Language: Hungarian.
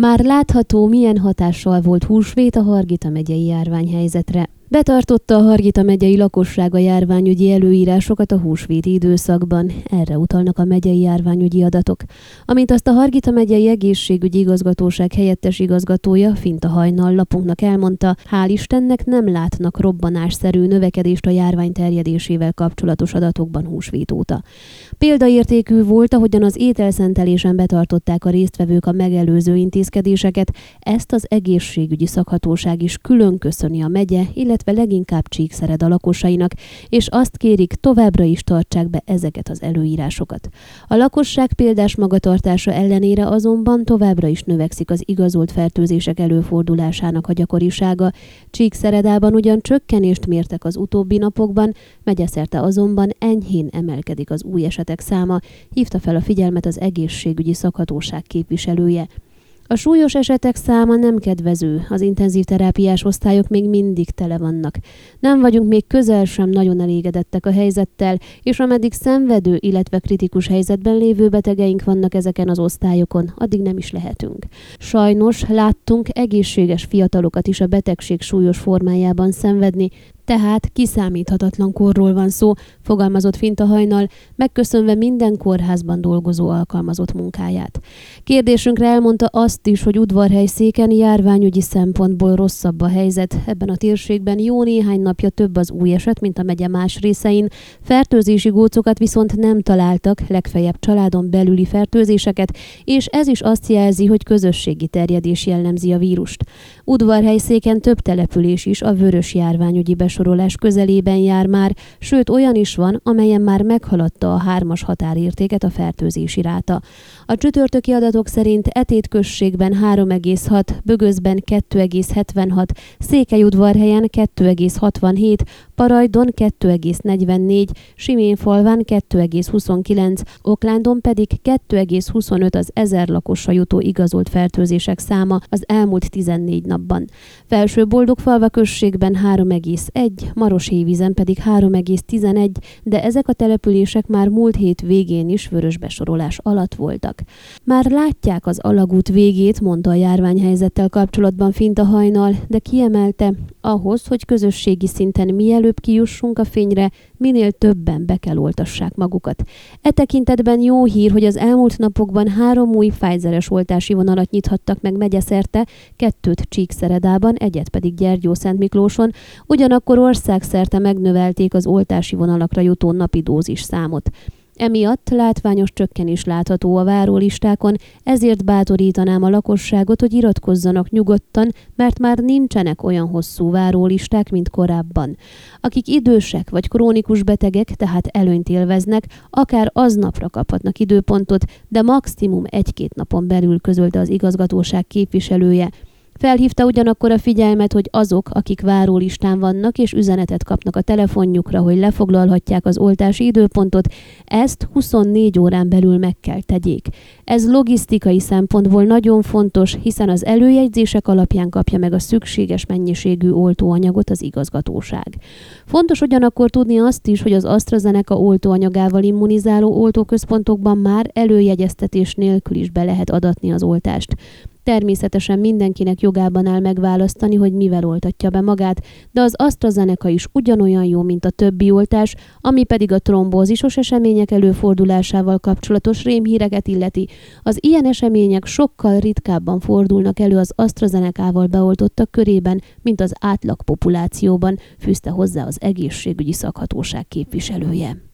Már látható, milyen hatással volt húsvét a Hargita megyei járványhelyzetre. Betartotta a Hargita megyei lakosság a járványügyi előírásokat a húsvéti időszakban. Erre utalnak a megyei járványügyi adatok. Amint azt a Hargita megyei egészségügyi igazgatóság helyettes igazgatója Finta Hajnal lapunknak elmondta, hál' Istennek nem látnak robbanásszerű növekedést a járvány terjedésével kapcsolatos adatokban húsvét óta. Példaértékű volt, ahogyan az ételszentelésen betartották a résztvevők a megelőző intézkedéseket, ezt az egészségügyi szakhatóság is külön köszöni a megye, illetve illetve leginkább Csíkszered a lakosainak, és azt kérik, továbbra is tartsák be ezeket az előírásokat. A lakosság példás magatartása ellenére azonban továbbra is növekszik az igazolt fertőzések előfordulásának a gyakorisága. Csíkszeredában ugyan csökkenést mértek az utóbbi napokban, megyeszerte azonban enyhén emelkedik az új esetek száma, hívta fel a figyelmet az egészségügyi szakhatóság képviselője. A súlyos esetek száma nem kedvező, az intenzív terápiás osztályok még mindig tele vannak. Nem vagyunk még közel sem nagyon elégedettek a helyzettel, és ameddig szenvedő, illetve kritikus helyzetben lévő betegeink vannak ezeken az osztályokon, addig nem is lehetünk. Sajnos láttunk egészséges fiatalokat is a betegség súlyos formájában szenvedni, tehát kiszámíthatatlan korról van szó, fogalmazott Finta hajnal, megköszönve minden kórházban dolgozó alkalmazott munkáját. Kérdésünkre elmondta azt is, hogy udvarhely széken járványügyi szempontból rosszabb a helyzet. Ebben a térségben jó néhány napja több az új eset, mint a megye más részein. Fertőzési gócokat viszont nem találtak, legfeljebb családon belüli fertőzéseket, és ez is azt jelzi, hogy közösségi terjedés jellemzi a vírust. Udvarhely széken több település is a vörös járványügyi besorolás közelében jár már, sőt olyan is van, amelyen már meghaladta a hármas határértéket a fertőzési ráta. A csütörtöki adatok szerint Etétközségben 3,6, Bögözben 2,76, Székelyudvarhelyen 2,67, Parajdon 2,44, Siménfalván 2,29, Oklándon pedig 2,25 az ezer lakosra jutó igazolt fertőzések száma az elmúlt 14 napban. Felső Boldogfalva községben 3,1, Maroshévízen pedig 3,11, de ezek a települések már múlt hét végén is vörös besorolás alatt voltak. Már látják az alagút végét, mondta a járványhelyzettel kapcsolatban Finta hajnal, de kiemelte, ahhoz, hogy közösségi szinten mielőbb kijussunk a fényre, minél többen be kell oltassák magukat. E tekintetben jó hír, hogy az elmúlt napokban három új Pfizeres oltási vonalat nyithattak meg megyeszerte, kettőt Csíkszeredában, egyet pedig Gyergyó Szent Ugyanakkor országszerte megnövelték az oltási vonalakra jutó napi dózis számot. Emiatt látványos csökkenés látható a várólistákon, ezért bátorítanám a lakosságot, hogy iratkozzanak nyugodtan, mert már nincsenek olyan hosszú várólisták, mint korábban. Akik idősek vagy krónikus betegek, tehát előnyt élveznek, akár aznapra kaphatnak időpontot, de maximum egy-két napon belül közölte az igazgatóság képviselője. Felhívta ugyanakkor a figyelmet, hogy azok, akik várólistán vannak és üzenetet kapnak a telefonjukra, hogy lefoglalhatják az oltási időpontot, ezt 24 órán belül meg kell tegyék. Ez logisztikai szempontból nagyon fontos, hiszen az előjegyzések alapján kapja meg a szükséges mennyiségű oltóanyagot az igazgatóság. Fontos ugyanakkor tudni azt is, hogy az AstraZeneca oltóanyagával immunizáló oltóközpontokban már előjegyeztetés nélkül is be lehet adatni az oltást. Természetesen mindenkinek jogában áll megválasztani, hogy mivel oltatja be magát, de az AstraZeneca is ugyanolyan jó, mint a többi oltás, ami pedig a trombózisos események előfordulásával kapcsolatos rémhíreket illeti. Az ilyen események sokkal ritkábban fordulnak elő az AstraZeneca-val beoltottak körében, mint az átlag populációban, fűzte hozzá az egészségügyi szakhatóság képviselője.